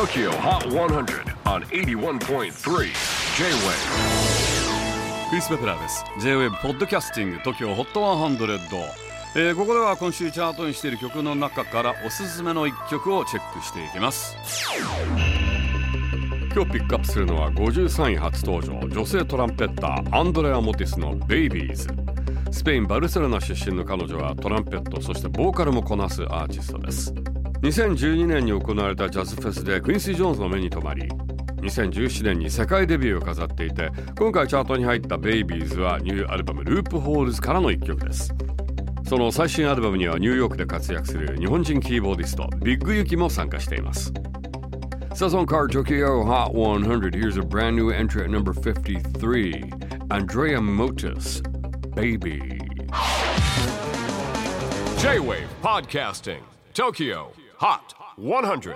TOKYO HOT 100 on 81.3 J-WAVE クリス・ベプラーです J-WAVE ポッドキャスティング TOKYO HOT 100、えー、ここでは今週チャートにしている曲の中からおすすめの一曲をチェックしていきます。今日ピックアップするのは53位初登場女性トランペッターアンドレア・モティスの「ベイビーズ」スペイン・バルセロナ出身の彼女はトランペットそしてボーカルもこなすアーティストです。2012年に行われたジャズフェスでクインシー・ジョーンズの目に留まり2017年に世界デビューを飾っていて今回チャートに入った「ベイビー」はニューアルバム「ループホールズ」からの一曲です。その最新アルバムにはニューヨークで活躍する日本人キーボーディストビッグユキも参加しています。Saison Card Tokio Hot 100 Here's a brand new entry at number 53 Andrea Motis Baby. J-WAVE PODCASTING TOKYO. HOT 100